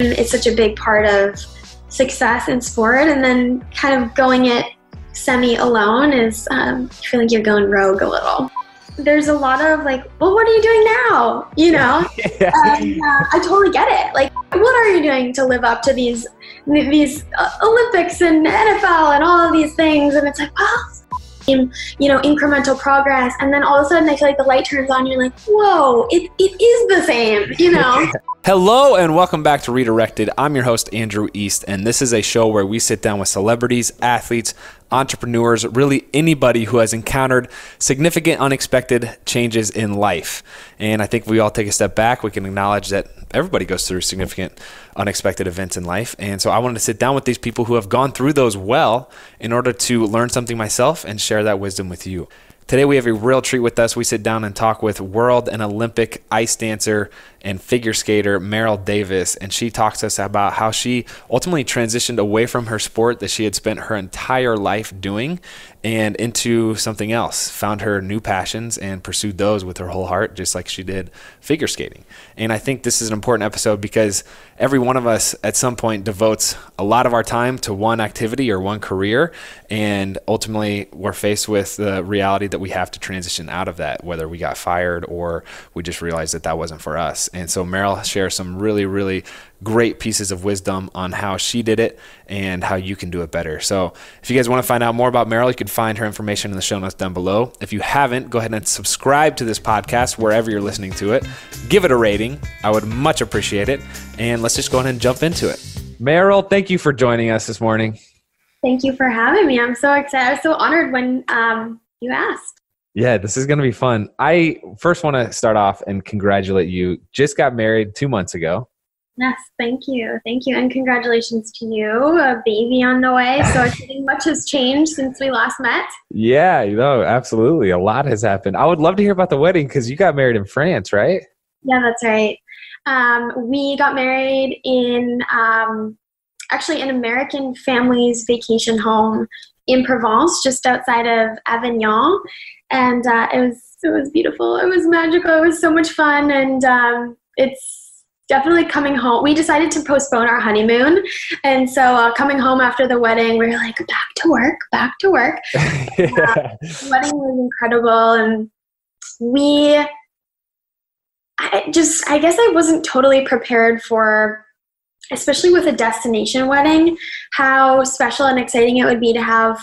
It's such a big part of success in sport, and then kind of going it semi alone is um, I feel like you're going rogue a little. There's a lot of like, well, what are you doing now? You know, Yeah. and, uh, I totally get it. Like, what are you doing to live up to these these uh, Olympics and NFL and all of these things? And it's like, well, you know, incremental progress, and then all of a sudden, I feel like the light turns on. You're like, whoa, it, it is the same. You know. Hello and welcome back to Redirected. I'm your host, Andrew East, and this is a show where we sit down with celebrities, athletes, entrepreneurs, really anybody who has encountered significant unexpected changes in life. And I think we all take a step back, we can acknowledge that everybody goes through significant unexpected events in life. And so I wanted to sit down with these people who have gone through those well in order to learn something myself and share that wisdom with you. Today we have a real treat with us. We sit down and talk with world and Olympic ice dancer and figure skater Meryl Davis, and she talks to us about how she ultimately transitioned away from her sport that she had spent her entire life doing and into something else. Found her new passions and pursued those with her whole heart, just like she did figure skating. And I think this is an important episode because every one of us at some point devotes a lot of our time to one activity or one career, and ultimately we're faced with the reality that we have to transition out of that, whether we got fired or we just realized that that wasn't for us. And so Meryl shares some really, really great pieces of wisdom on how she did it and how you can do it better. So if you guys want to find out more about Meryl, you can find her information in the show notes down below. If you haven't, go ahead and subscribe to this podcast wherever you're listening to it. Give it a rating. I would much appreciate it. And let's just go ahead and jump into it. Meryl, thank you for joining us this morning. Thank you for having me. I'm so excited. I was so honored when um, you asked. Yeah, this is going to be fun. I first want to start off and congratulate you. Just got married two months ago. Yes, thank you. Thank you. And congratulations to you. A baby on the way. So I think much has changed since we last met. Yeah, you know, absolutely. A lot has happened. I would love to hear about the wedding because you got married in France, right? Yeah, that's right. Um, we got married in um, actually an American family's vacation home in Provence, just outside of Avignon. And uh, it was it was beautiful. It was magical. It was so much fun, and um, it's definitely coming home. We decided to postpone our honeymoon, and so uh, coming home after the wedding, we were like, back to work, back to work. yeah. The wedding was incredible, and we. I just, I guess I wasn't totally prepared for, especially with a destination wedding, how special and exciting it would be to have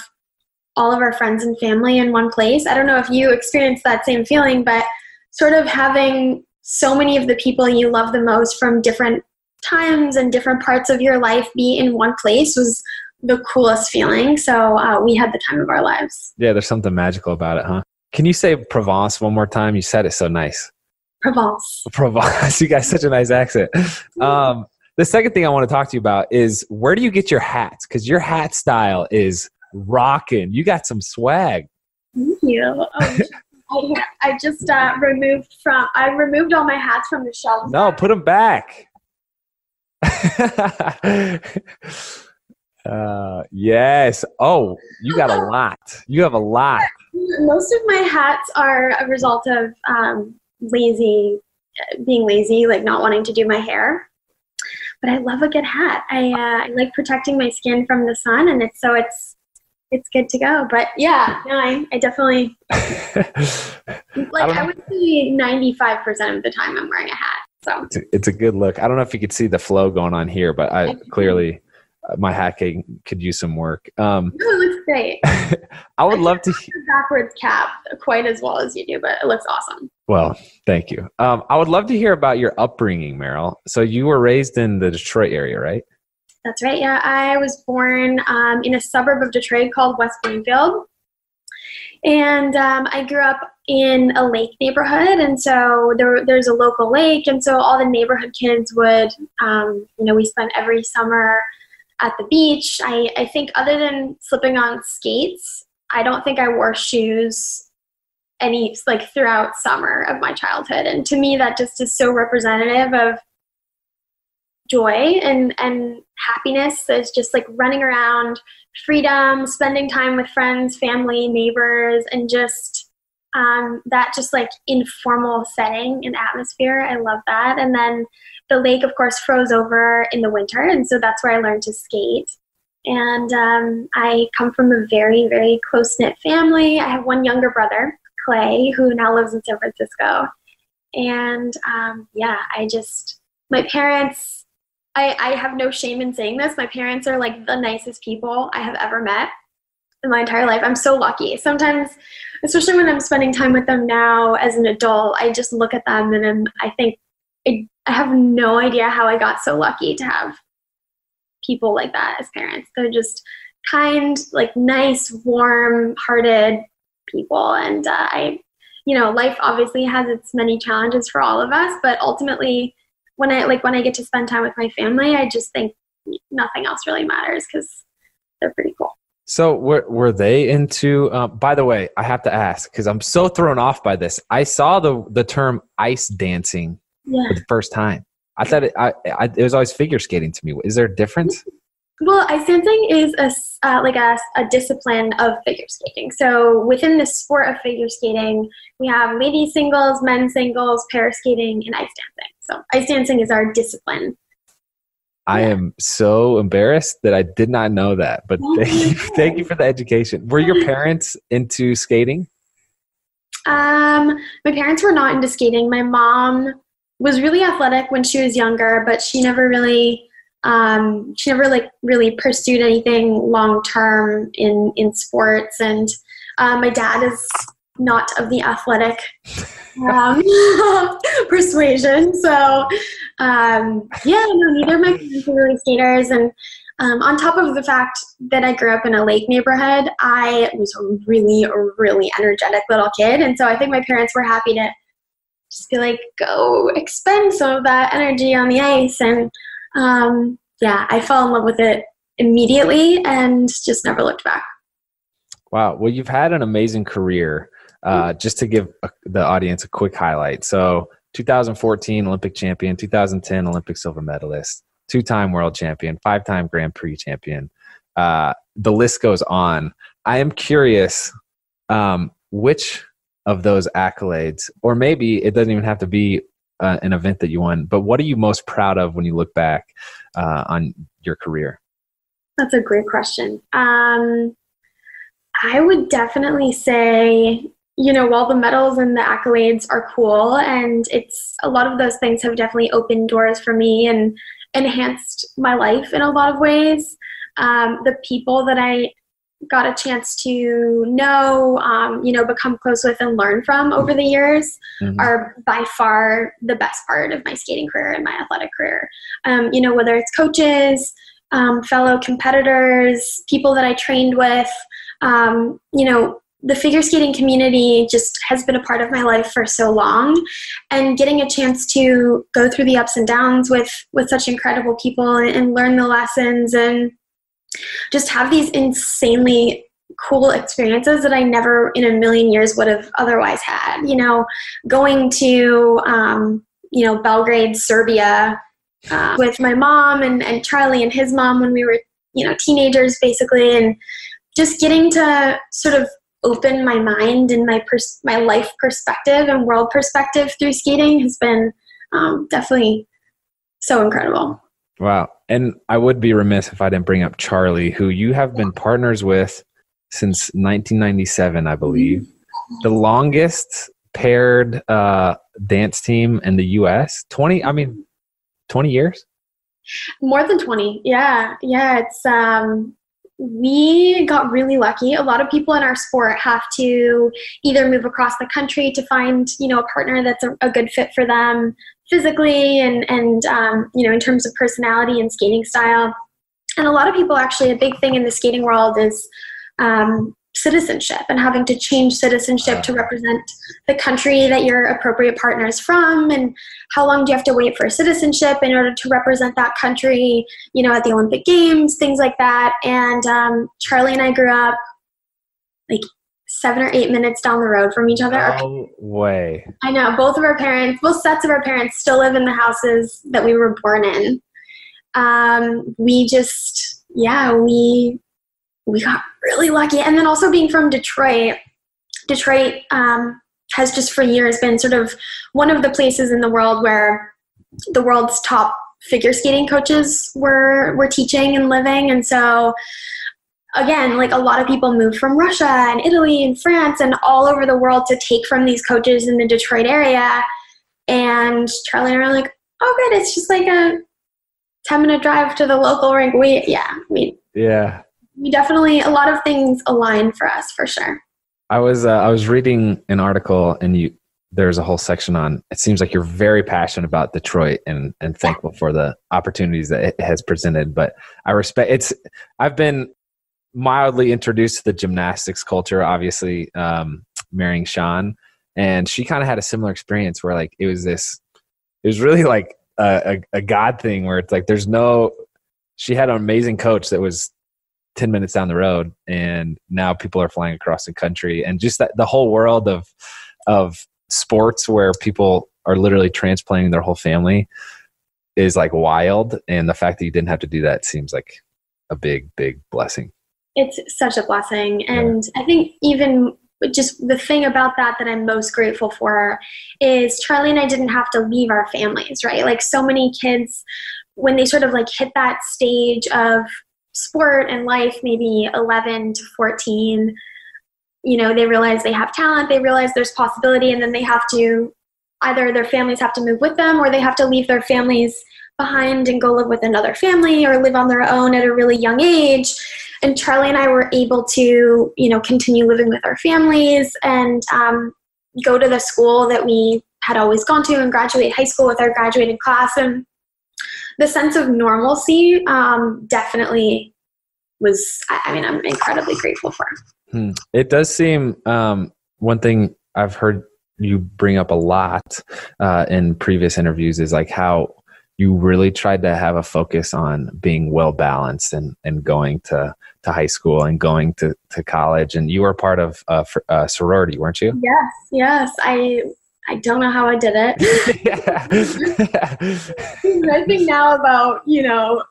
all of our friends and family in one place. I don't know if you experienced that same feeling, but sort of having so many of the people you love the most from different times and different parts of your life be in one place was the coolest feeling. So uh, we had the time of our lives. yeah, there's something magical about it, huh? Can you say Provence one more time? You said it so nice. Provence. Provence. You got such a nice accent. Um, the second thing I want to talk to you about is where do you get your hats? Because your hat style is rocking. You got some swag. Thank you. Oh, I, I just uh, removed from I removed all my hats from the shelves. No, put them back. uh, yes. Oh, you got a lot. You have a lot. Most of my hats are a result of um, lazy, being lazy, like not wanting to do my hair. But I love a good hat. I, uh, I like protecting my skin from the sun, and it's so it's it's good to go. But yeah, no, I, I definitely like. don't I, would say ninety five percent of the time I'm wearing a hat. So it's, a, it's a good look. I don't know if you could see the flow going on here, but I clearly my hacking could use some work. Um, no, it looks great. I would love to. Backwards cap quite as well as you do, but it looks awesome. Well, thank you. Um, I would love to hear about your upbringing, Meryl. So you were raised in the Detroit area, right? That's right. Yeah, I was born um, in a suburb of Detroit called West Bloomfield, and um, I grew up in a lake neighborhood, and so there, there's a local lake, and so all the neighborhood kids would, um, you know, we spent every summer at the beach. I, I think other than slipping on skates, I don't think I wore shoes any like throughout summer of my childhood, and to me that just is so representative of joy and and happiness is just like running around freedom spending time with friends family neighbors and just um, that just like informal setting and atmosphere. I love that. And then the lake, of course, froze over in the winter, and so that's where I learned to skate. And um, I come from a very, very close knit family. I have one younger brother, Clay, who now lives in San Francisco. And um, yeah, I just, my parents, I, I have no shame in saying this. My parents are like the nicest people I have ever met in my entire life. I'm so lucky. Sometimes, especially when I'm spending time with them now as an adult, I just look at them and I'm, I think I, I have no idea how I got so lucky to have people like that as parents. They're just kind, like nice, warm hearted people. And uh, I, you know, life obviously has its many challenges for all of us, but ultimately, when I like when I get to spend time with my family, I just think nothing else really matters because they're pretty cool. So were were they into? Uh, by the way, I have to ask because I'm so thrown off by this. I saw the the term ice dancing yeah. for the first time. I thought it, I, I, it was always figure skating to me. Is there a difference? Well, ice dancing is a uh, like a, a discipline of figure skating. So within the sport of figure skating, we have ladies singles, men's singles, pair skating, and ice dancing. So ice dancing is our discipline. I yeah. am so embarrassed that I did not know that. But oh thank you, thank you for the education. Were your parents into skating? Um, my parents were not into skating. My mom was really athletic when she was younger, but she never really um, she never like really pursued anything long term in in sports. And uh, my dad is not of the athletic um, persuasion, so um, yeah, no, neither of my parents were really skaters, and. Um, on top of the fact that I grew up in a lake neighborhood, I was a really, really energetic little kid. And so I think my parents were happy to just be like, go expend some of that energy on the ice. And um, yeah, I fell in love with it immediately and just never looked back. Wow. Well, you've had an amazing career. Uh, just to give a, the audience a quick highlight. So, 2014 Olympic champion, 2010 Olympic silver medalist, two time world champion, five time Grand Prix champion. Uh, the list goes on. I am curious um, which of those accolades, or maybe it doesn't even have to be uh, an event that you won, but what are you most proud of when you look back uh, on your career? That's a great question. Um, I would definitely say, you know, while the medals and the accolades are cool, and it's a lot of those things have definitely opened doors for me and enhanced my life in a lot of ways. Um, the people that I got a chance to know, um, you know, become close with and learn from over the years mm-hmm. are by far the best part of my skating career and my athletic career. Um, you know, whether it's coaches, um, fellow competitors, people that I trained with, um, you know, the figure skating community just has been a part of my life for so long and getting a chance to go through the ups and downs with with such incredible people and, and learn the lessons and just have these insanely cool experiences that I never in a million years would have otherwise had. You know, going to, um, you know, Belgrade, Serbia uh, with my mom and, and Charlie and his mom when we were, you know, teenagers basically, and just getting to sort of open my mind and my pers- my life perspective and world perspective through skating has been um, definitely so incredible. Wow. And I would be remiss if I didn't bring up Charlie, who you have been partners with since 1997, I believe. The longest paired uh, dance team in the U.S. 20, I mean, 20 years? More than 20. Yeah. Yeah. It's, um, we got really lucky. A lot of people in our sport have to either move across the country to find, you know, a partner that's a, a good fit for them physically and and um, you know in terms of personality and skating style. And a lot of people actually a big thing in the skating world is um, citizenship and having to change citizenship to represent the country that your appropriate partner is from. And how long do you have to wait for citizenship in order to represent that country you know at the olympic games things like that. And um, charlie and i grew up like seven or eight minutes down the road from each other. No way. I know. Both of our parents, both sets of our parents still live in the houses that we were born in. Um, we just, yeah, we we got really lucky. And then also being from Detroit, Detroit, um, has just for years been sort of one of the places in the world where the world's top figure skating coaches were were teaching and living and so again like a lot of people move from russia and italy and france and all over the world to take from these coaches in the detroit area. And charlie and i were like oh good it's just like a 10 minute drive to the local rink. We yeah we yeah. we definitely a lot of things align for us for sure. I was uh, i was reading an article and you there's a whole section on it seems like you're very passionate about detroit and and thankful for the opportunities that it has presented but i respect it's i've been mildly introduced to the gymnastics culture obviously um, marrying shawn. And she kind of had a similar experience where like it was this it was really like a, a, a god thing where it's like there's no she had an amazing coach that was 10 minutes down the road and now people are flying across the country. And just that the whole world of of sports where people are literally transplanting their whole family is like wild. And the fact that you didn't have to do that seems like a big big blessing it's such a blessing. And yeah. i think even just the thing about that that i'm most grateful for is charlie and i didn't have to leave our families right? Like so many kids when they sort of like hit that stage of sport and life maybe 11 to 14 you know they realize they have talent they realize there's possibility and then they have to either their families have to move with them or they have to leave their families behind and go live with another family or live on their own at a really young age and charlie and i were able to you know continue living with our families and um, go to the school that we had always gone to and graduate high school with our graduating class and the sense of normalcy um, definitely was i mean i'm incredibly grateful for Hmm. It does seem um, one thing I've heard you bring up a lot uh, in previous interviews is like how you really tried to have a focus on being well balanced and, and going to, to high school and going to, to college. And you were part of uh, a, a uh, sorority, weren't you? Yes, yes. I I don't know how I did it. I think now about, you know,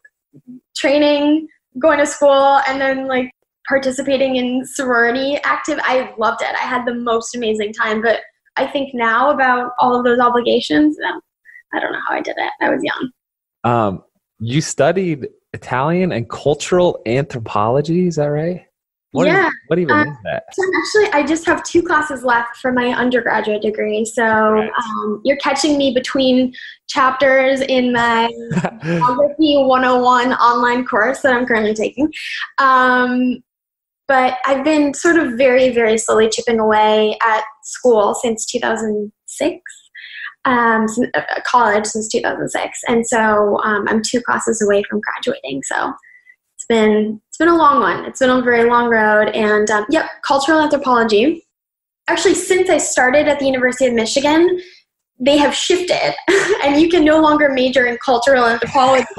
training, going to school, and then like participating in sorority active i loved it i had the most amazing time but i think now about all of those obligations no, i don't know how i did it i was young um, you studied italian and cultural anthropology is that right what yeah. Is, what even uh, is that? So actually, I just have two classes left for my undergraduate degree. So right. um, you're catching me between chapters in my Geography 101 online course that I'm currently taking. Um, but I've been sort of very, very slowly chipping away at school since 2006, um, uh, college since 2006, and so um, I'm two classes away from graduating. So it's been it's been a long one. It's been a very long road, and um, yep, cultural anthropology. Actually, since I started at the University of Michigan, they have shifted and you can no longer major in cultural anthropology.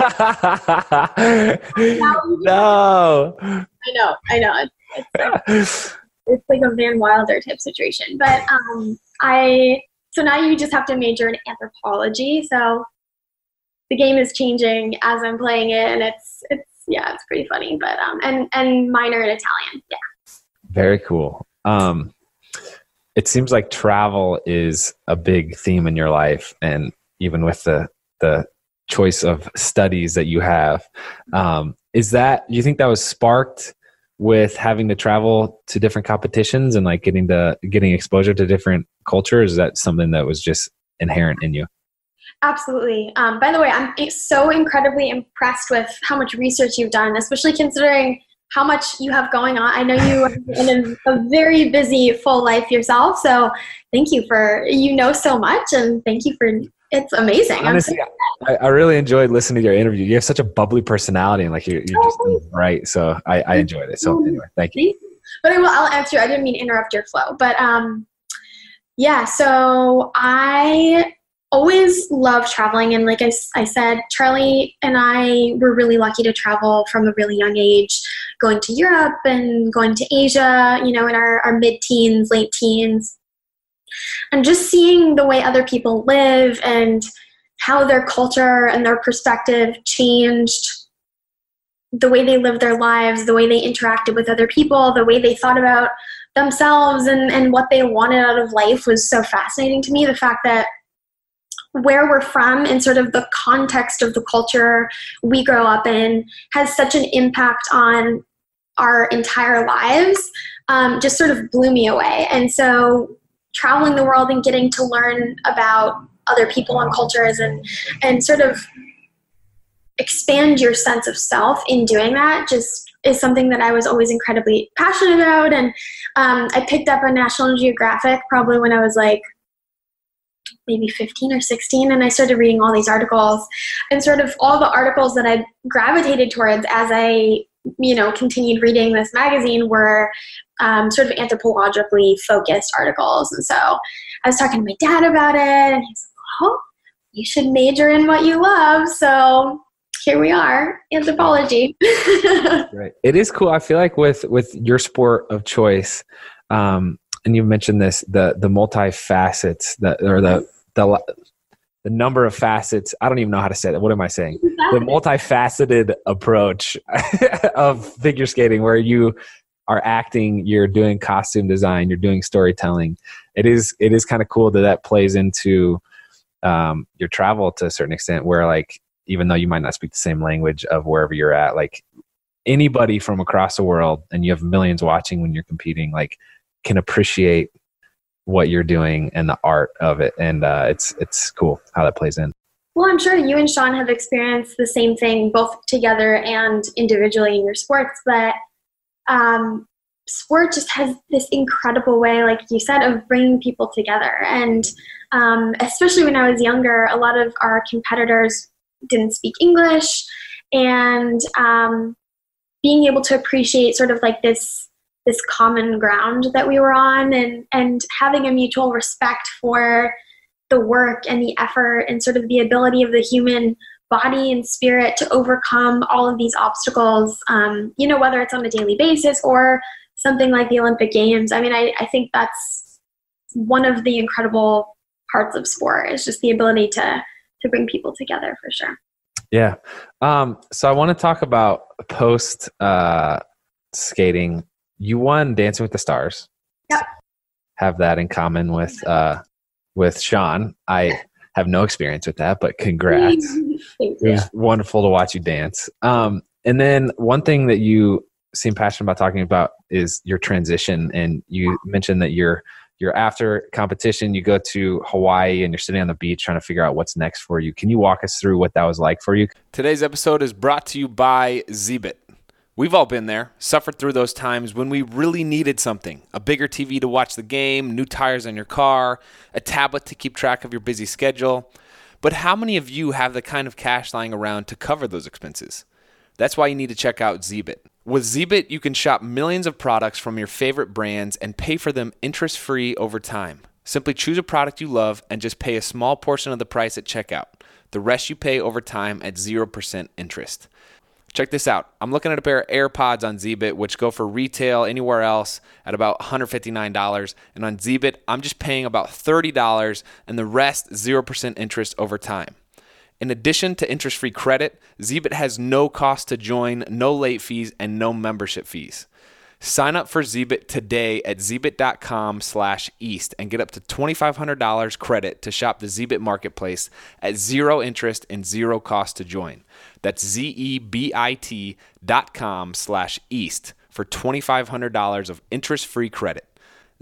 no. I know, I know. It's like, it's like a Van Wilder type situation. But um, I, so now you just have to major in anthropology. So the game is changing as I'm playing it and it's, it's, yeah, it's pretty funny, but, um, and, and minor in Italian. Yeah. Very cool. Um, it seems like travel is a big theme in your life and even with the the choice of studies that you have um, is that do you think that was sparked with having to travel to different competitions and like getting the getting exposure to different cultures is that something that was just inherent in you absolutely um, by the way i'm so incredibly impressed with how much research you've done especially considering how much you have going on. I know you are in a, a, very busy, full life yourself. So thank you for, you know so much and thank you for, it's amazing. Honestly, I, I, really enjoyed listening to your interview. You have such a bubbly personality and like you're, you're just oh, right. So I, I enjoyed it. So anyway, thank you. But I will, I'll answer. You. I didn't mean to interrupt your flow, but um, yeah, so I always loved traveling and like I, I said charlie and i were really lucky to travel from a really young age going to europe and going to asia you know in our, our mid-teens late teens and just seeing the way other people live and how their culture and their perspective changed the way they lived their lives the way they interacted with other people the way they thought about themselves and, and what they wanted out of life was so fascinating to me. The fact that where we're from and sort of the context of the culture we grow up in has such an impact on our entire lives um, just sort of blew me away. And so traveling the world and getting to learn about other people and cultures and and sort of expand your sense of self in doing that just is something that I was always incredibly passionate about. And um, I picked up a National Geographic probably when I was like maybe 15 or 16 and i started reading all these articles and sort of all the articles that i gravitated towards as i you know continued reading this magazine were um, sort of anthropologically focused articles. And so i was talking to my dad about it and he's like oh you should major in what you love. So here we are anthropology. Right. It is cool. I feel like with with your sport of choice um and you mentioned this the the multi facets that or the the the number of facets. I don't even know how to say that. What am I saying? The multifaceted approach of figure skating, where you are acting, you're doing costume design, you're doing storytelling. It is it is kind of cool that that plays into um, your travel to a certain extent. Where like even though you might not speak the same language of wherever you're at, like anybody from across the world, and you have millions watching when you're competing, like can appreciate what you're doing and the art of it. And uh, it's it's cool how that plays in. Well i'm sure you and shawn have experienced the same thing both together and individually in your sports but um, sport just has this incredible way like you said of bringing people together. And um, especially when i was younger a lot of our competitors didn't speak english. And um, being able to appreciate sort of like this this common ground that we were on and and having a mutual respect for the work and the effort and sort of the ability of the human body and spirit to overcome all of these obstacles um, you know whether it's on a daily basis or something like the olympic games. I mean I, I think that's one of the incredible parts of sport is just the ability to to bring people together for sure. Yeah. Um, so i want to talk about post uh, skating you won Dancing with the Stars. Yep. Have that in common with uh, with Shawn. I have no experience with that, but congrats. it was wonderful to watch you dance. Um, and then one thing that you seem passionate about talking about is your transition. And you mentioned that you're you're after competition, you go to Hawaii and you're sitting on the beach trying to figure out what's next for you. Can you walk us through what that was like for you? Today's episode is brought to you by Zebit. We've all been there, suffered through those times when we really needed something a bigger TV to watch the game, new tires on your car, a tablet to keep track of your busy schedule. But how many of you have the kind of cash lying around to cover those expenses? That's why you need to check out Zebit. With Zebit, you can shop millions of products from your favorite brands and pay for them interest free over time. Simply choose a product you love and just pay a small portion of the price at checkout. The rest you pay over time at 0% interest. Check this out. I'm looking at a pair of AirPods on Zebit, which go for retail anywhere else at about $159. And on Zebit, I'm just paying about $30 and the rest 0% interest over time. In addition to interest free credit, Zebit has no cost to join, no late fees, and no membership fees. Sign up for Zebit today at zebit.com slash east and get up to $2,500 credit to shop the Zebit marketplace at zero interest and zero cost to join. That's Z-E-B-I-T dot com slash east for $2,500 of interest-free credit.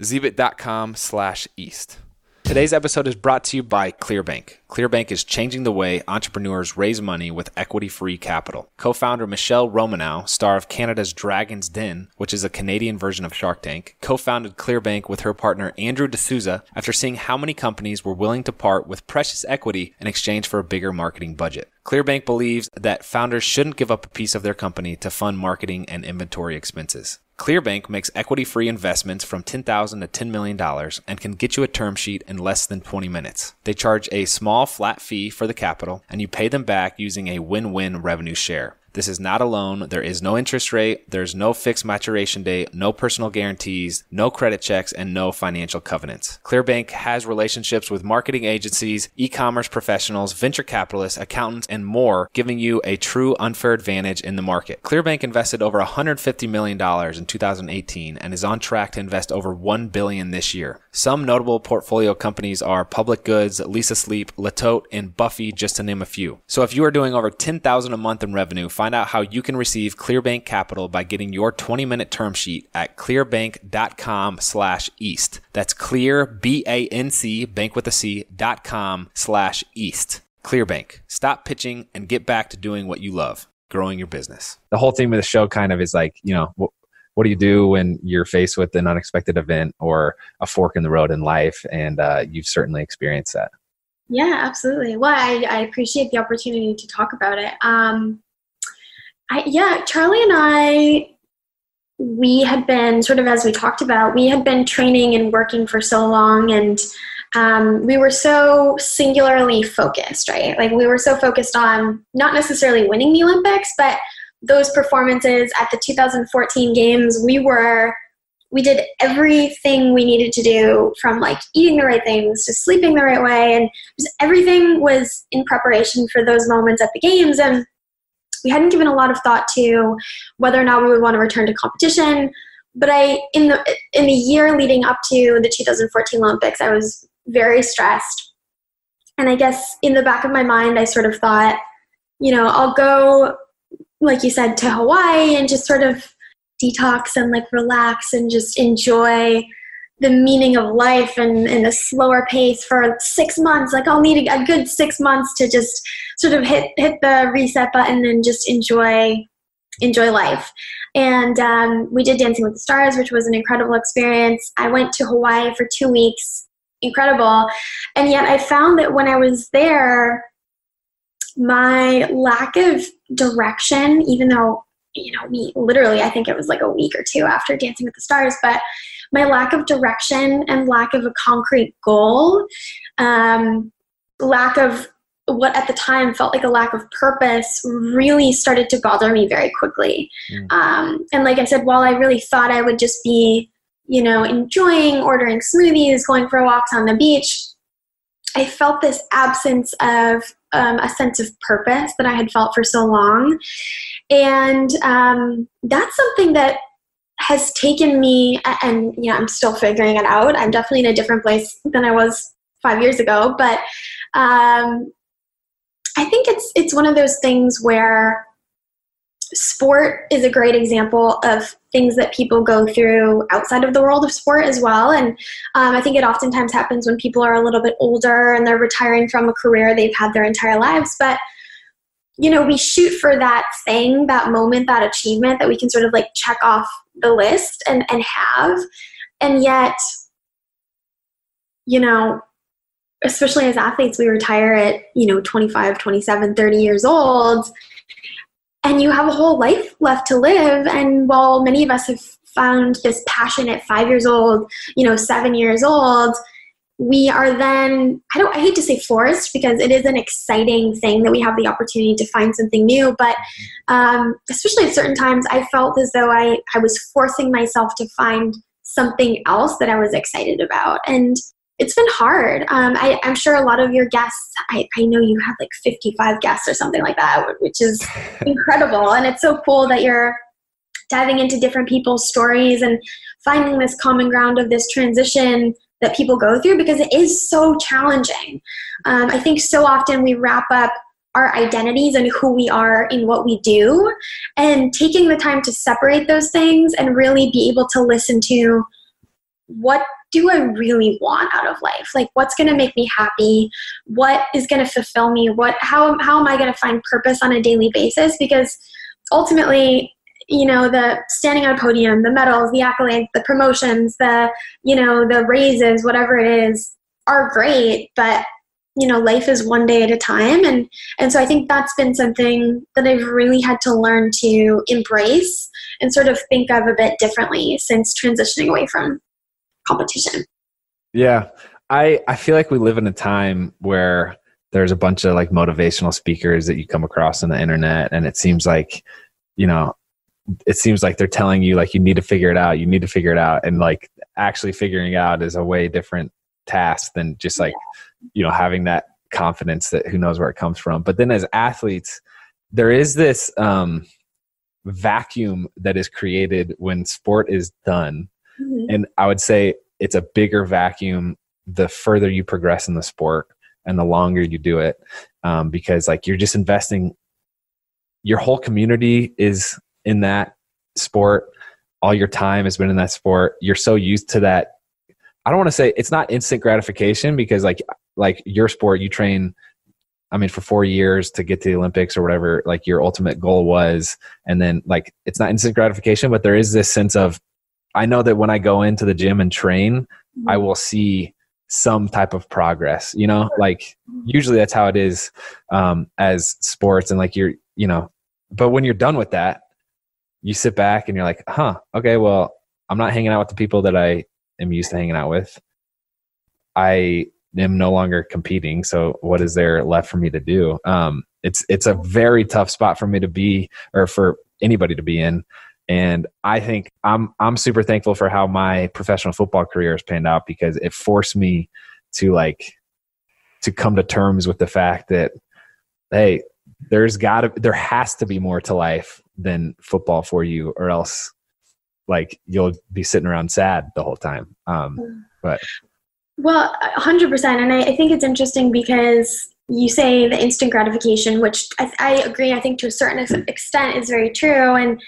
Zebit.com slash east. Today's episode is brought to you by Clearbanc. Clearbanc is changing the way entrepreneurs raise money with equity free capital. Co founder Michelle Romanow, star of Canada's Dragon's Den, which is a Canadian version of Shark Tank, co founded Clearbanc with her partner Andrew D'Souza after seeing how many companies were willing to part with precious equity in exchange for a bigger marketing budget. Clearbanc believes that founders shouldn't give up a piece of their company to fund marketing and inventory expenses. Clearbanc makes equity-free investments from $10,000 to $10 million and can get you a term sheet in less than 20 minutes. They charge a small flat fee for the capital and you pay them back using a win-win revenue share. This is not a loan. There is no interest rate. There's no fixed maturation date, no personal guarantees, no credit checks, and no financial covenants. Clearbanc has relationships with marketing agencies, e-commerce professionals, venture capitalists, accountants, and more, giving you a true unfair advantage in the market. Clearbanc invested over $150 million in 2018 and is on track to invest over 1 billion this year. Some notable portfolio companies are Public Goods, Leesa Sleep, Le Tote, and Buffy, just to name a few. So if you are doing over 10,000 a month in revenue, find out how you can receive Clearbanc Capital by getting your 20-minute term sheet at clearbanc.com slash east. That's clear, B-A-N-C, bank with a C, dot com slash east. Clearbanc. Stop pitching and get back to doing what you love, growing your business. The whole theme of the show kind of is like, you know, what do you do when you're faced with an unexpected event or a fork in the road in life? And uh, you've certainly experienced that. Yeah, absolutely. Well, I, I appreciate the opportunity to talk about it. Um, I, yeah, Charlie and I, we had been sort of as we talked about, we had been training and working for so long, and um, we were so singularly focused, right? Like we were so focused on not necessarily winning the Olympics, but those performances at the 2014 games, we were we did everything we needed to do from like eating the right things to sleeping the right way and everything was in preparation for those moments at the games and we hadn't given a lot of thought to whether or not we would want to return to competition but i in the in the year leading up to the 2014 olympics i was very stressed and i guess in the back of my mind i sort of thought you know i'll go like you said, to Hawaii and just sort of detox and like relax and just enjoy the meaning of life and in a slower pace for six months. Like I'll need a, a, good six months to just sort of hit hit the reset button and just enjoy enjoy life. And um, we did Dancing with the Stars, which was an incredible experience. I went to Hawaii for two weeks, incredible. And yet I found that when I was there, my lack of direction, even though, you know, me literally, I think it was like a week or two after Dancing with the Stars, but my lack of direction and lack of a concrete goal, um, lack of what at the time felt like a lack of purpose really started to bother me very quickly. Mm. Um, and like I said, while I really thought I would just be, you know, enjoying ordering smoothies, going for walks on the beach, I felt this absence of um, a sense of purpose that I had felt for so long. And um, that's something that has taken me, and you know, I'm still figuring it out. I'm definitely in a different place than I was five years ago, but um, I think it's it's one of those things where sport is a great example of things that people go through outside of the world of sport as well. And um, I think it oftentimes happens when people are a little bit older and they're retiring from a career they've had their entire lives. But you know, we shoot for that thing, that moment, that achievement that we can sort of like check off the list and, and have. And yet, you know, especially as athletes, we retire at, you know, 25, 27, 30 years old and you have a whole life left to live. And while many of us have found this passion at five years old, you know, seven years old, we are then I don't I hate to say forced because it is an exciting thing that we have the opportunity to find something new, but um, especially at certain times, I felt as though I I was forcing myself to find something else that I was excited about, and it's been hard. Um, I, am sure a lot of your guests, I, I, know you had like 55 guests or something like that, which is incredible. And it's so cool that you're diving into different people's stories and finding this common ground of this transition that people go through because it is so challenging. Um, I think so often we wrap up our identities and who we are in what we do and taking the time to separate those things and really be able to listen to what do I really want out of life? Like what's going to make me happy? What is going to fulfill me? What how how am I going to find purpose on a daily basis? Because ultimately, you know, the standing on a podium, the medals, the accolades, the promotions, the you know, the raises, whatever it is, are great, but you know, life is one day at a time and and so I think that's been something that I've really had to learn to embrace and sort of think of a bit differently since transitioning away from competition. Yeah. I, I feel like we live in a time where there's a bunch of like motivational speakers that you come across on the internet and it seems like you know it seems like they're telling you like you need to figure it out you need to figure it out and like actually figuring out is a way different task than just like you know having that confidence that who knows where it comes from but then as athletes there is this um vacuum that is created when sport is done mm-hmm. and i would say it's a bigger vacuum the further you progress in the sport and the longer you do it um, because like you're just investing your whole community is in that sport. All your time has been in that sport. You're so used to that. I don't want to say it's not instant gratification because like like your sport you train i mean for four years to get to the olympics or whatever like your ultimate goal was. And then like it's not instant gratification but there is this sense of i know that when i go into the gym and train i mm-hmm. will see some type of progress you know? Like usually that's how it is um as sports and like you're you know but when you're done with that you sit back and you're like huh okay well i'm not hanging out with the people that i am used to hanging out with. I am no longer competing so what is there left for me to do? Um it's it's a very tough spot for me to be or for anybody to be in and I think I'm I'm super thankful for how my professional football career has panned out because it forced me to like to come to terms with the fact that hey, there's got to there has to be more to life than football for you or else like you'll be sitting around sad the whole time. Um, but well, 100%. And I, I think it's interesting because you say the instant gratification, which I, I, agree, I think to a certain extent is very true. And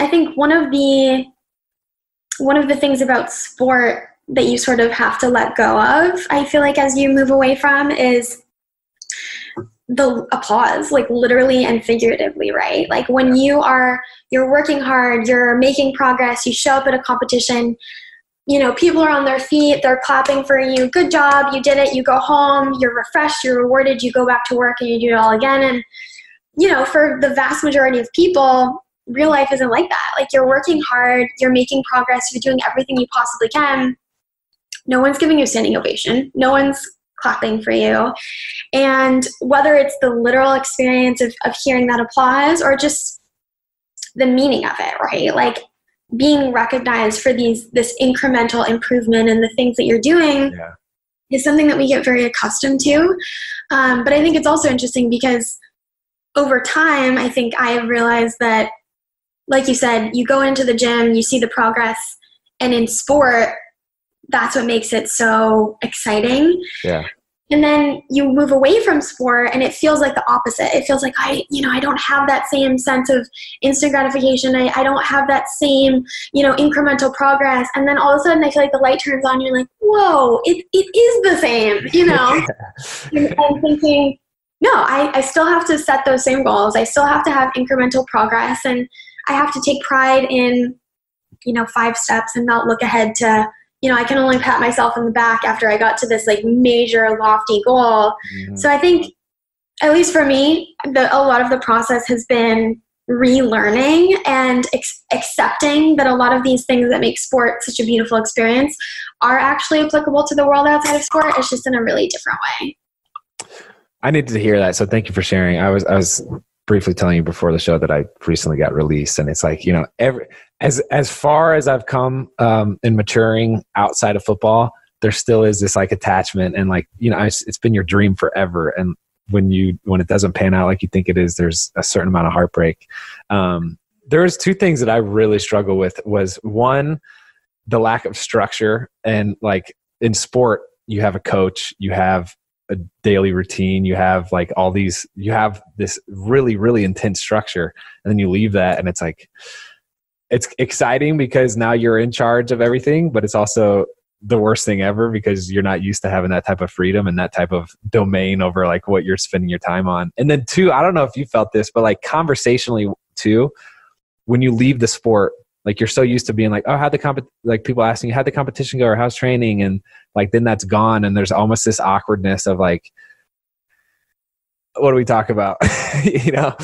I think one of the one of the things about sport that you sort of have to let go of, I feel like as you move away from is the applause, like literally and figuratively, right? Like when you are you're working hard, you're making progress, you show up at a competition, you know, people are on their feet, they're clapping for you, good job, you did it, you go home, you're refreshed, you're rewarded, you go back to work and you do it all again. And, you know, for the vast majority of people, real life isn't like that. Like you're working hard, you're making progress, you're doing everything you possibly can. No one's giving you a standing ovation. No one's clapping for you. And whether it's the literal experience of, of hearing that applause or just the meaning of it, right? Like being recognized for these this incremental improvement and the things that you're doing yeah. is something that we get very accustomed to. Um, but I think it's also interesting because over time, I think I have realized that like you said, you go into the gym, you see the progress, and in sport, that's what makes it so exciting. Yeah. And then you move away from sport and it feels like the opposite. It feels like I, you know, I don't have that same sense of instant gratification. I, I don't have that same, you know, incremental progress. And then all of a sudden I feel like the light turns on. You're like, whoa, it, it is the same, you know? and I'm thinking, no, I, I still have to set those same goals. I still have to have incremental progress. And I have to take pride in, you know, five steps and not look ahead to, you know, I can only pat myself in the back after I got to this like major lofty goal. Mm-hmm. So I think, at least for me, the, a lot of the process has been relearning and ex- accepting that a lot of these things that make sport such a beautiful experience are actually applicable to the world outside of sport. It's just in a really different way. I needed to hear that, so thank you for sharing. I was I was briefly telling you before the show that I recently got released, and it's like you know, every as as far as I've come um, in maturing outside of football, there still is this like attachment, and like you know, it's, it's been your dream forever, and when you when it doesn't pan out like you think it is, there's a certain amount of heartbreak. Um, there's two things that I really struggle with. Was one the lack of structure, and like in sport, you have a coach, you have a daily routine. You have like all these you have this really really intense structure and then you leave that and it's like it's exciting because now you're in charge of everything but it's also the worst thing ever because you're not used to having that type of freedom and that type of domain over like what you're spending your time on. And then two i don't know if you felt this but like conversationally too when you leave the sport like you're so used to being like oh how the comp like people asking you how the competition go? Or how's training? And like then that's gone and there's almost this awkwardness of like what do we talk about you know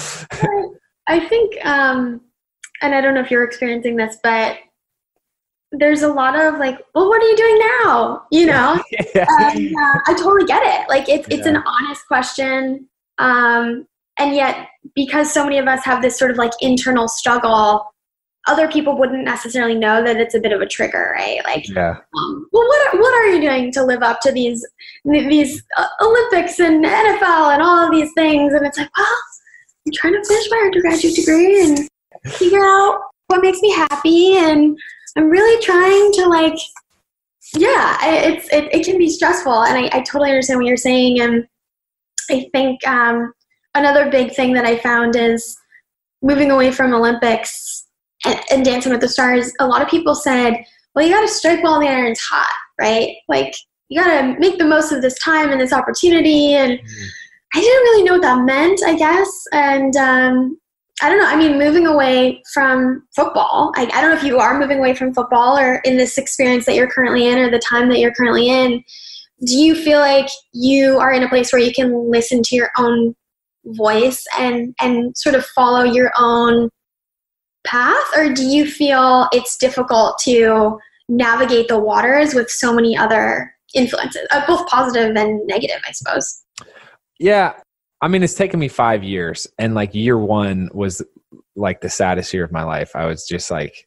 i think um and i don't know if you're experiencing this but there's a lot of like, well, what are you doing now? You know, yeah. uh, I totally get it. Like it's it's an honest question, um, and yet because so many of us have this sort of like internal struggle, other people wouldn't necessarily know that it's a bit of a trigger, right? Like, yeah. um, well, what are, what are you doing to live up to these these uh, Olympics and NFL and all of these things? And it's like, well, I'm trying to finish my undergraduate degree and figure out what makes me happy, and I'm really trying to like, yeah, it's it, it can be stressful, and I, I totally understand what you're saying, and I think um, another big thing that I found is moving away from Olympics and, and Dancing with the Stars. A lot of people said, well, you got to strike while the iron's hot, right? Like, you got to make the most of this time and this opportunity. And I didn't really know what that meant, I guess. And um, I don't know. I mean, moving away from football, I, I don't know if you are moving away from football or in this experience that you're currently in or the time that you're currently in. Do you feel like you are in a place where you can listen to your own voice and and sort of follow your own path or do you feel it's difficult to navigate the waters with so many other influences uh, both positive and negative i suppose Yeah. I mean, it's taken me five years, and like year one was like the saddest year of my life. I was just like,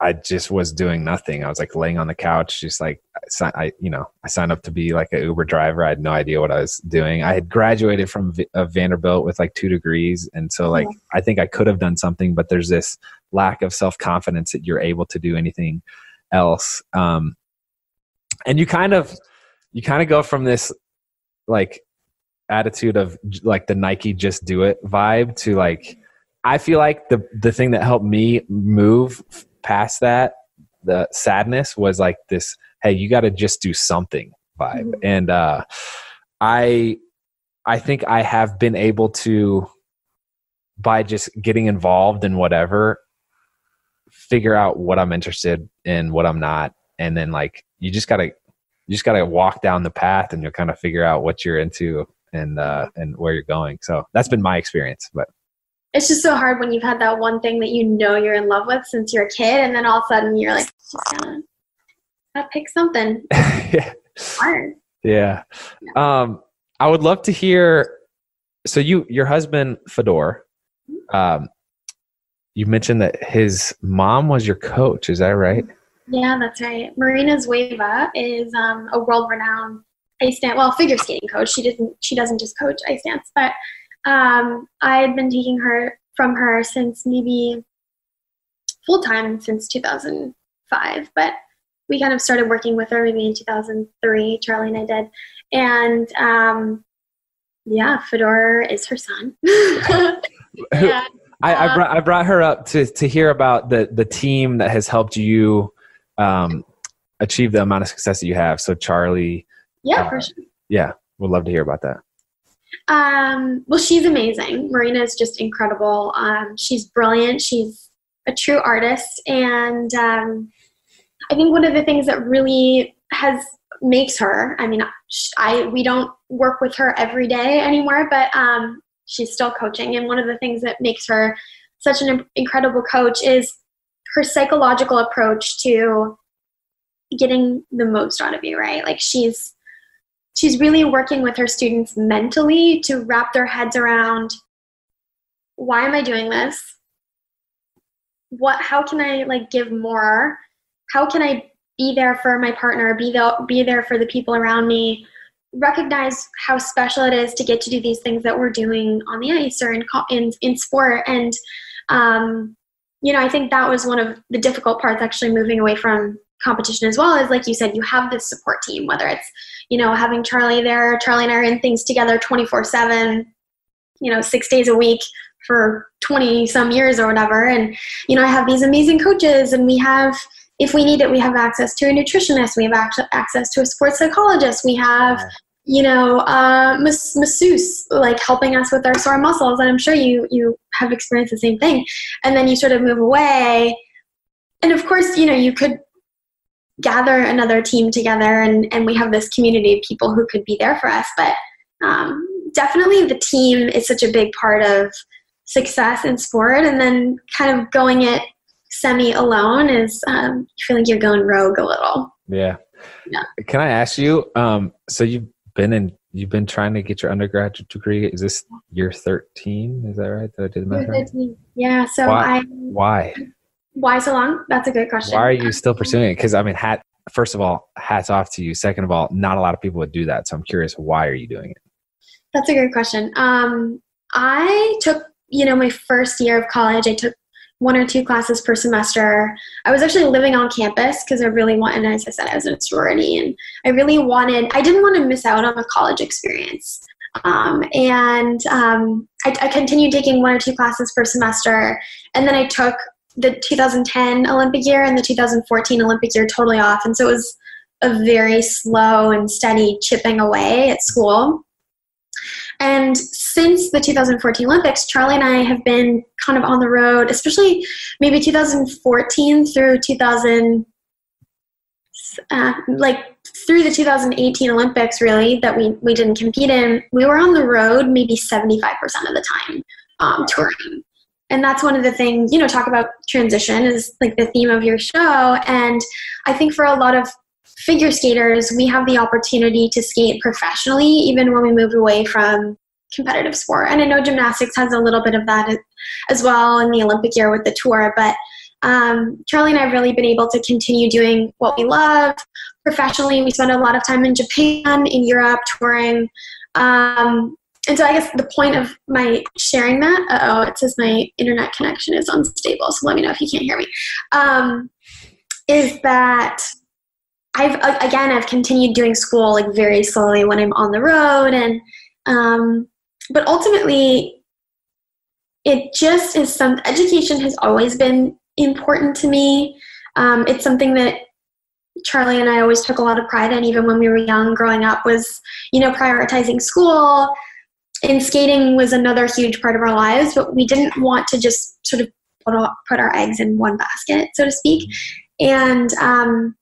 I just was doing nothing. I was like laying on the couch, just like I, you know, I signed up to be like an Uber driver. I had no idea what I was doing. I had graduated from V- uh, Vanderbilt with like two degrees, and so like I think I could have done something, but there's this lack of self confidence that you're able to do anything else. Um, and you kind of, you kind of go from this like attitude of like the Nike just do it vibe to like I feel like the the thing that helped me move past that the sadness was like this hey you got to just do something vibe. Mhm. and uh I I think I have been able to by just getting involved in whatever figure out what I'm interested in what I'm not. And then like you just got to you just got to walk down the path and you'll kind of figure out what you're into and uh and where you're going. So that's been my experience but it's just so hard when you've had that one thing that you know you're in love with since you're a kid and then all of a sudden you're like just gotta, gotta pick something. Yeah. hard. Yeah. Um i would love to hear so you your husband fedor um you mentioned that his mom was your coach is that right? Yeah that's right. Marina Zoueva is um, a world-renowned ice dance well figure skating coach. She doesn't she doesn't just coach ice dance but um, i had been taking her from her since maybe full time since 2005 but we kind of started working with her maybe in 2003 charlie and i did and um, yeah fedor is her son yeah. I, I Uh, brought I brought her up to to hear about the the team that has helped you um, achieve the amount of success that you have. So Charlie, yeah for sure yeah, would love to hear about that. Um, well, she's amazing. Marina is just incredible. Um, she's brilliant. She's a true artist, and um, I think one of the things that really has makes her. I mean, I we don't work with her every day anymore, but um, she's still coaching. And one of the things that makes her such an incredible coach is her psychological approach to getting the most out of you. Right? Like she's she's really working with her students mentally to wrap their heads around why am i doing this? What how can i like give more? How can i be there for my partner be there be there for the people around me? Recognize how special it is to get to do these things that we're doing on the ice or in in, in sport. And um, you know i think that was one of the difficult parts actually moving away from competition as well is like you said you have this support team whether it's you know having charlie there charlie and i are in things together 24 7 you know six days a week for 20 some years or whatever. And you know i have these amazing coaches and we have if we need it we have access to a nutritionist we have ac- access to a sports psychologist we have you know uh, mas- masseuse like helping us with our sore muscles and i'm sure you you have experienced the same thing. And then you sort of move away. And of course you know you could gather another team together and, and we have this community of people who could be there for us but um, definitely the team is such a big part of success in sport and then kind of going it semi alone is um, you feel like you're going rogue a little. Yeah. Yeah. Can I ask you? Um, so you've been in, you've been trying to get your undergraduate degree. Is this year thirteen? Is that right? That I did the math right? Yeah. So Why? I Why? Why so long? That's a good question. Why are you still pursuing it? Because I mean, hat. First of all, hats off to you. Second of all, not a lot of people would do that. So I'm curious, why are you doing it? That's a good question. Um, I took, you know, my first year of college, I took one or two classes per semester. I was actually living on campus because I really wanted, as I said, I was in a sorority and I really wanted, I didn't want to miss out on a college experience. Um, and um, I, I continued taking one or two classes per semester. And then I took the 2010 Olympic year and the 2014 Olympic year totally off. And so it was a very slow and steady chipping away at school. And since the 2014 Olympics, Charlie and I have been kind of on the road, especially maybe 2014 through 2000, uh, like through the 2018 Olympics, really, that we, we didn't compete in. We were on the road maybe 75% of the time um, touring and that's one of the things you know talk about transition is like the theme of your show. And i think for a lot of figure skaters we have the opportunity to skate professionally even when we move away from competitive sport. And i know gymnastics has a little bit of that as well in the olympic year with the tour. But um, charlie and i have really been able to continue doing what we love professionally. We spend a lot of time in japan in europe touring. Um, and so I guess the point of my sharing that, oh, it says my internet connection is unstable, so let me know if you can't hear me, um, is that I've, again, I've continued doing school like very slowly when I'm on the road. And, um, but ultimately, it just is some, education has always been important to me. Um, it's something that Charlie and I always took a lot of pride in, even when we were young growing up, was, you know, prioritizing school, and skating was another huge part of our lives, but we didn't want to just sort of put, all, put our eggs in one basket, so to speak. And um,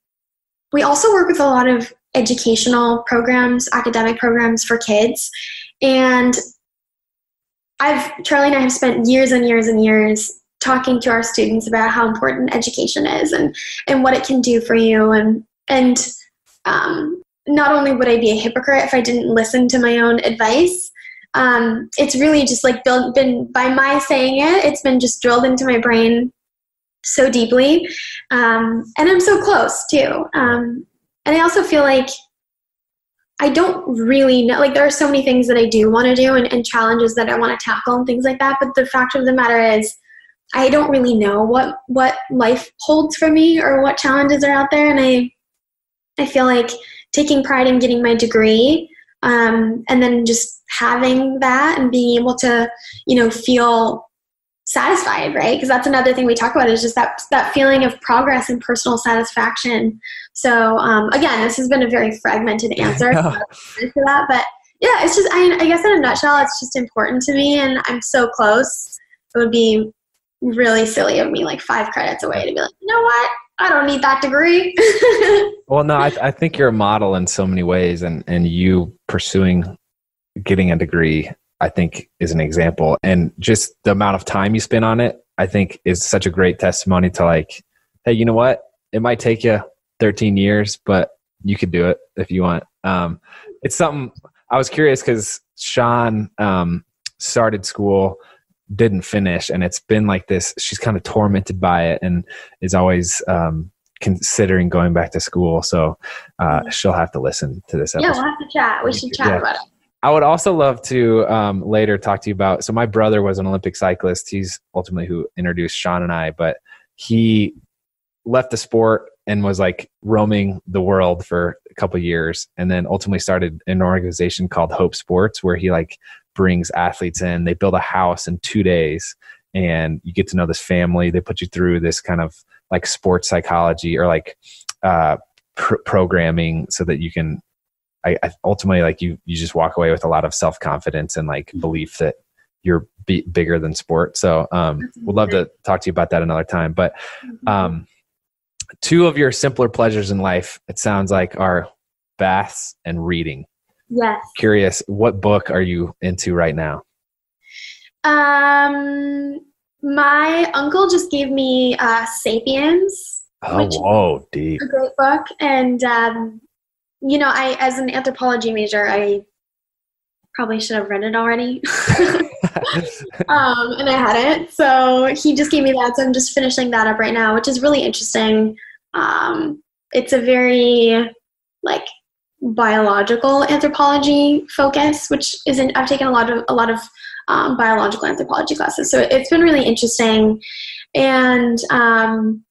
we also work with a lot of educational programs, academic programs for kids. And I've Charlie and I have spent years and years and years talking to our students about how important education is and and what it can do for you and and um, not only would I be a hypocrite if I didn't listen to my own advice, um, it's really just like built, been by my saying it, it's been just drilled into my brain so deeply. Um, and I'm so close too. Um, and I also feel like I don't really know, like there are so many things that I do want to do and, and challenges that I want to tackle and things like that. But the fact of the matter is, I don't really know what what life holds for me or what challenges are out there, and I I feel like taking pride in getting my degree um, and then just having that and being able to you know feel satisfied right? Because that's another thing we talk about is just that that feeling of progress and personal satisfaction. So um, again this has been a very fragmented answer to that but yeah it's just I, I guess in a nutshell it's just important to me and i'm so close. It would be really silly of me like five credits away to be like you know what I don't need that degree. well, no, I, I, think you're a model in so many ways, and and you pursuing getting a degree, I think, is an example. And just the amount of time you spend on it, I think, is such a great testimony to like, hey, you know what? It might take you 13 years, but you could do it if you want. Um, it's something I was curious because Shawn um, started school didn't finish and it's been like this she's kind of tormented by it and is always um, considering going back to school so uh, she'll have to listen to this episode. yeah we'll have to chat we should chat yeah. about it I would also love to um, later talk to you about. So my brother was an Olympic cyclist. He's ultimately who introduced Shawn and I, but he left the sport and was like roaming the world for a couple years, and then ultimately started an organization called Hope Sports, where he like brings athletes in. They build a house in two days, and you get to know this family. They put you through this kind of like sports psychology or like uh, pr- programming, so that you can. I, I, ultimately like you. You just walk away with a lot of self confidence and like mm-hmm. belief that you're b- bigger than sport. So, um, would love to talk to you about that another time. But mm-hmm. um, two of your simpler pleasures in life, it sounds like, are baths and reading. Yes. Curious, what book are you into right now? Um, My uncle just gave me uh, *Sapiens*. Oh, whoa, deep! A great book, and um, you know, I as an anthropology major, I probably should have read it already. um, and I hadn't. So he just gave me that. So I'm just finishing that up right now, which is really interesting. Um, it's a very like biological anthropology focus, which isn't. I've taken a lot of a lot of um, biological anthropology classes, so it's been really interesting. And um,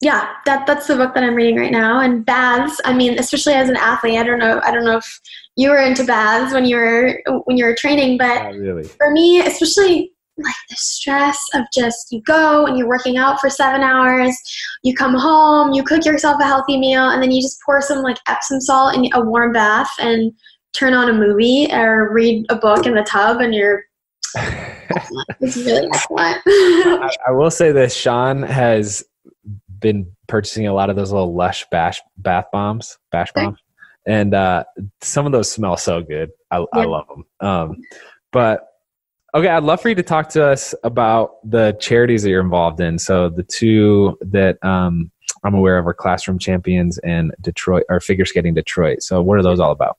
yeah, that that's the book that I'm reading right now. And baths. I mean, especially as an athlete, I don't know. I don't know if you were into baths when you were when you were training, but really. for me, especially like the stress of just you go and you're working out for seven hours, you come home, you cook yourself a healthy meal, and then you just pour some like Epsom salt in a warm bath and turn on a movie or read a book in the tub, and you're. it's really excellent. I, I will say this: Shawn has been purchasing a lot of those little lush bash bath bombs, bash bombs, and uh, some of those smell so good. I, yeah. I love them. Um, but okay, I'd love for you to talk to us about the charities that you're involved in. So the two that um, I'm aware of are Classroom Champions and Detroit, or Figure Skating Detroit. So what are those all about?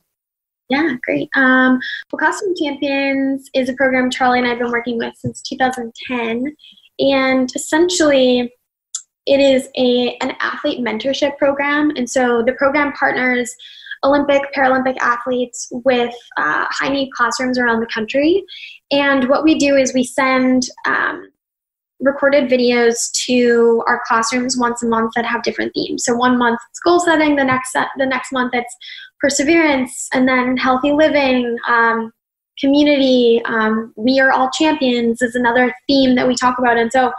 Yeah, great. Um, well, Classroom Champions is a program Charlie and I have been working with since 2010, and essentially it is a an athlete mentorship program, and so the program partners Olympic, Paralympic athletes with uh, high need classrooms around the country. And what we do is we send um, recorded videos to our classrooms once a month that have different themes. So one month it's goal setting, the next the next month it's perseverance, and then healthy living. Um, community um, we are all champions is another theme that we talk about and so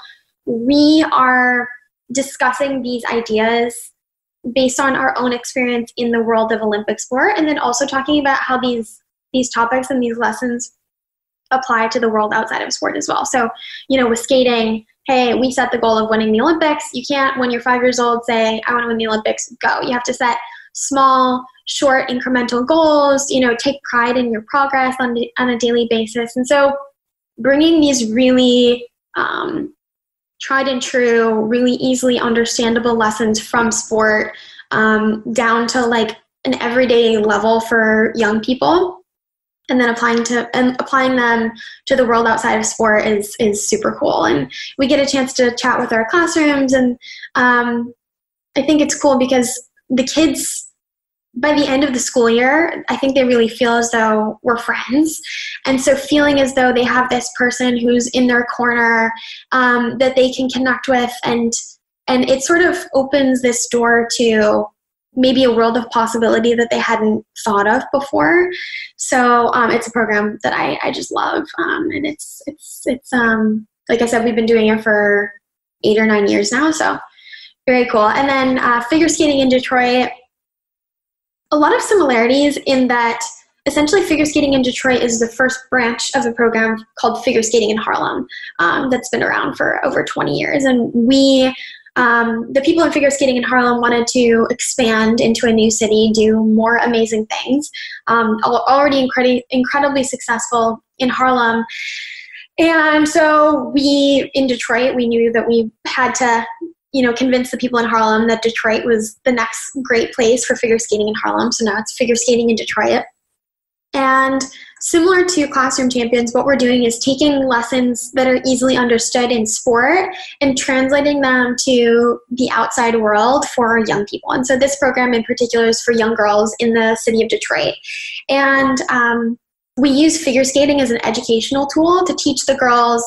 we are discussing these ideas based on our own experience in the world of Olympic sport, and then also talking about how these these topics and these lessons apply to the world outside of sport as well. So, you know, with skating, hey, we set the goal of winning the Olympics. You can't, when you're five years old, say, I want to win the Olympics, go. You have to set small, short, incremental goals, you know, take pride in your progress on, on a daily basis. And so, bringing these really um, tried and true, really easily understandable lessons from sport um, down to like an everyday level for young people. And then applying to and applying them to the world outside of sport is is super cool. And we get a chance to chat with our classrooms and um, i think it's cool because the kids by the end of the school year, I think they really feel as though we're friends. And so, feeling as though they have this person who's in their corner um, that they can connect with, and and it sort of opens this door to maybe a world of possibility that they hadn't thought of before. So, um, it's a program that I, I just love, um, and it's it's it's um, like I said, we've been doing it for eight or nine years now. So, very cool. And then uh, figure skating in Detroit a lot of similarities in that essentially figure skating in detroit is the first branch of a program called figure skating in harlem um, that's been around for over 20 years. And we um, the people in figure skating in harlem wanted to expand into a new city do more amazing things um, already incredi- incredibly successful in harlem. And so we in detroit we knew that we had to you know, convince the people in Harlem that Detroit was the next great place for figure skating in Harlem. So now it's figure skating in Detroit. And similar to Classroom Champions, what we're doing is taking lessons that are easily understood in sport and translating them to the outside world for young people. And so this program in particular is for young girls in the city of Detroit. And um, we use figure skating as an educational tool to teach the girls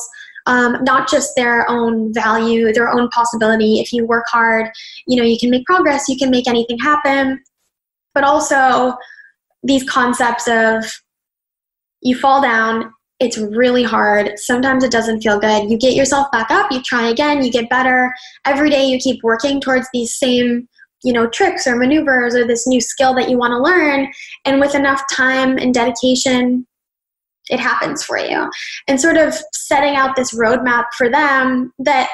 um, not just their own value, their own possibility. If you work hard, you know, you can make progress, you can make anything happen, but also these concepts of you fall down, it's really hard. Sometimes it doesn't feel good. You get yourself back up, you try again, you get better. Every day you keep working towards these same you know tricks or maneuvers or this new skill that you want to learn and with enough time and dedication it happens for you and sort of setting out this roadmap for them that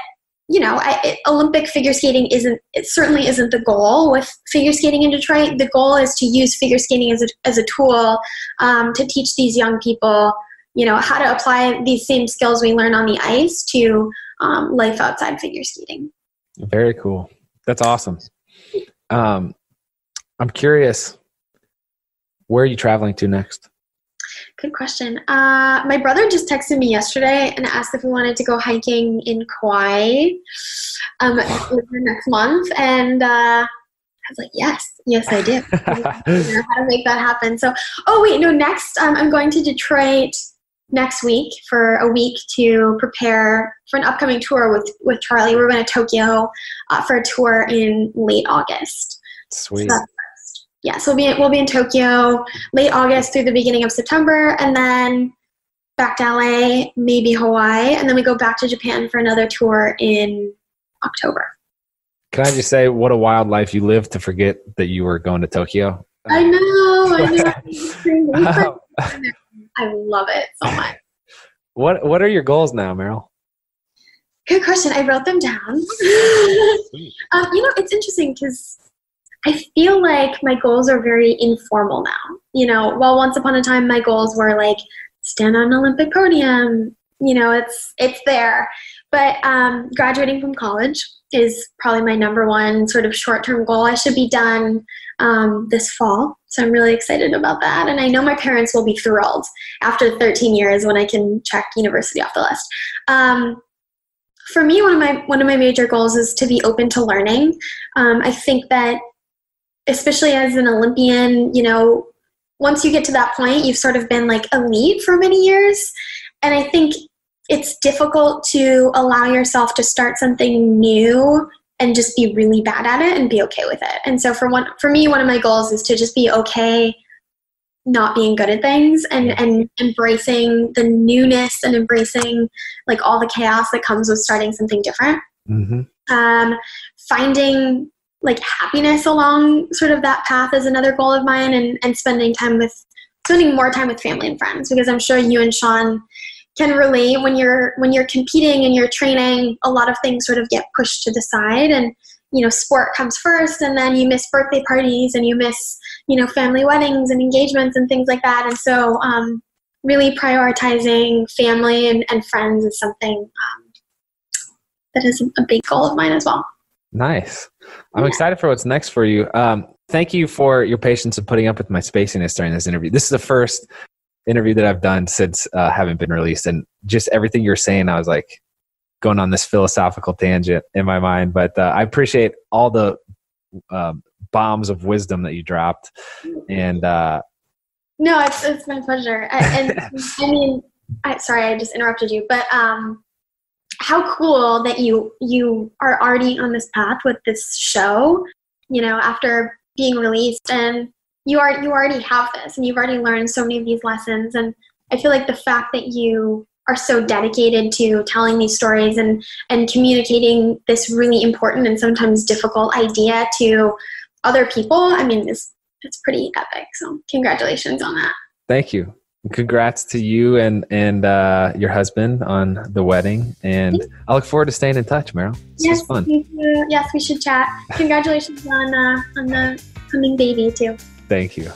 you know I, it, olympic figure skating isn't it certainly isn't the goal with figure skating in detroit the goal is to use figure skating as a, as a tool um, to teach these young people you know how to apply these same skills we learn on the ice to um, life outside figure skating. Very cool. That's awesome. Um, I'm curious, where are you traveling to next? Good question. Uh, my brother just texted me yesterday and asked if we wanted to go hiking in Kauai um, next month, and uh, I was like, "Yes, yes, I do." how to make that happen? So, oh wait, no. Next, um, I'm going to Detroit next week for a week to prepare for an upcoming tour with with Charlie. We're going to Tokyo uh, for a tour in late August. Sweet. So yeah, so we'll be, we'll be in Tokyo late August through the beginning of September, and then back to LA, maybe Hawaii, and then we go back to Japan for another tour in October. Can I just say, what a wild life you lived to forget that you were going to Tokyo? I know, I know. I love it so much. What What are your goals now, Meryl? Good question. I wrote them down. um, you know, it's interesting because I feel like my goals are very informal now. You know, while once upon a time my goals were like stand on an Olympic podium. You know, it's it's there. But um, graduating from college is probably my number one sort of short term goal. I should be done um, this fall. So I'm really excited about that. And I know my parents will be thrilled after 13 years when I can check university off the list. Um, for me, one of my one of my major goals is to be open to learning. Um, I think that, especially as an Olympian, you know, once you get to that point, you've sort of been like elite for many years, and I think it's difficult to allow yourself to start something new and just be really bad at it and be okay with it. And so for one for me one of my goals is to just be okay not being good at things and and embracing the newness and embracing like all the chaos that comes with starting something different. Mm-hmm. Um, finding like happiness along sort of that path is another goal of mine and, and spending time with spending more time with family and friends because I'm sure you and Shawn can relate. When you're when you're competing and you're training a lot of things sort of get pushed to the side and you know sport comes first and then you miss birthday parties and you miss you know family weddings and engagements and things like that. And so um, really prioritizing family and, and friends is something um, that is a big goal of mine as well. Nice i'm excited for what's next for you um, thank you for your patience of putting up with my spaciness during this interview this is the first interview that I've done since uh, having been released, and just everything you're saying, I was like going on this philosophical tangent in my mind. But uh, I appreciate all the um, bombs of wisdom that you dropped, and uh, no, it's it's my pleasure. I, and I mean, I, sorry, I just interrupted you, but um, how cool that you you are already on this path with this show. You know, after being released. And you are you already have this and you've already learned so many of these lessons. And i feel like the fact that you are so dedicated to telling these stories and and communicating this really important and sometimes difficult idea to other people i mean it's it's pretty epic. So congratulations on that. Thank you congrats to you and and uh, your husband on the wedding and i look forward to staying in touch meryl. This yes, was fun yes we should chat. Congratulations on uh, on the coming baby too. Thank you.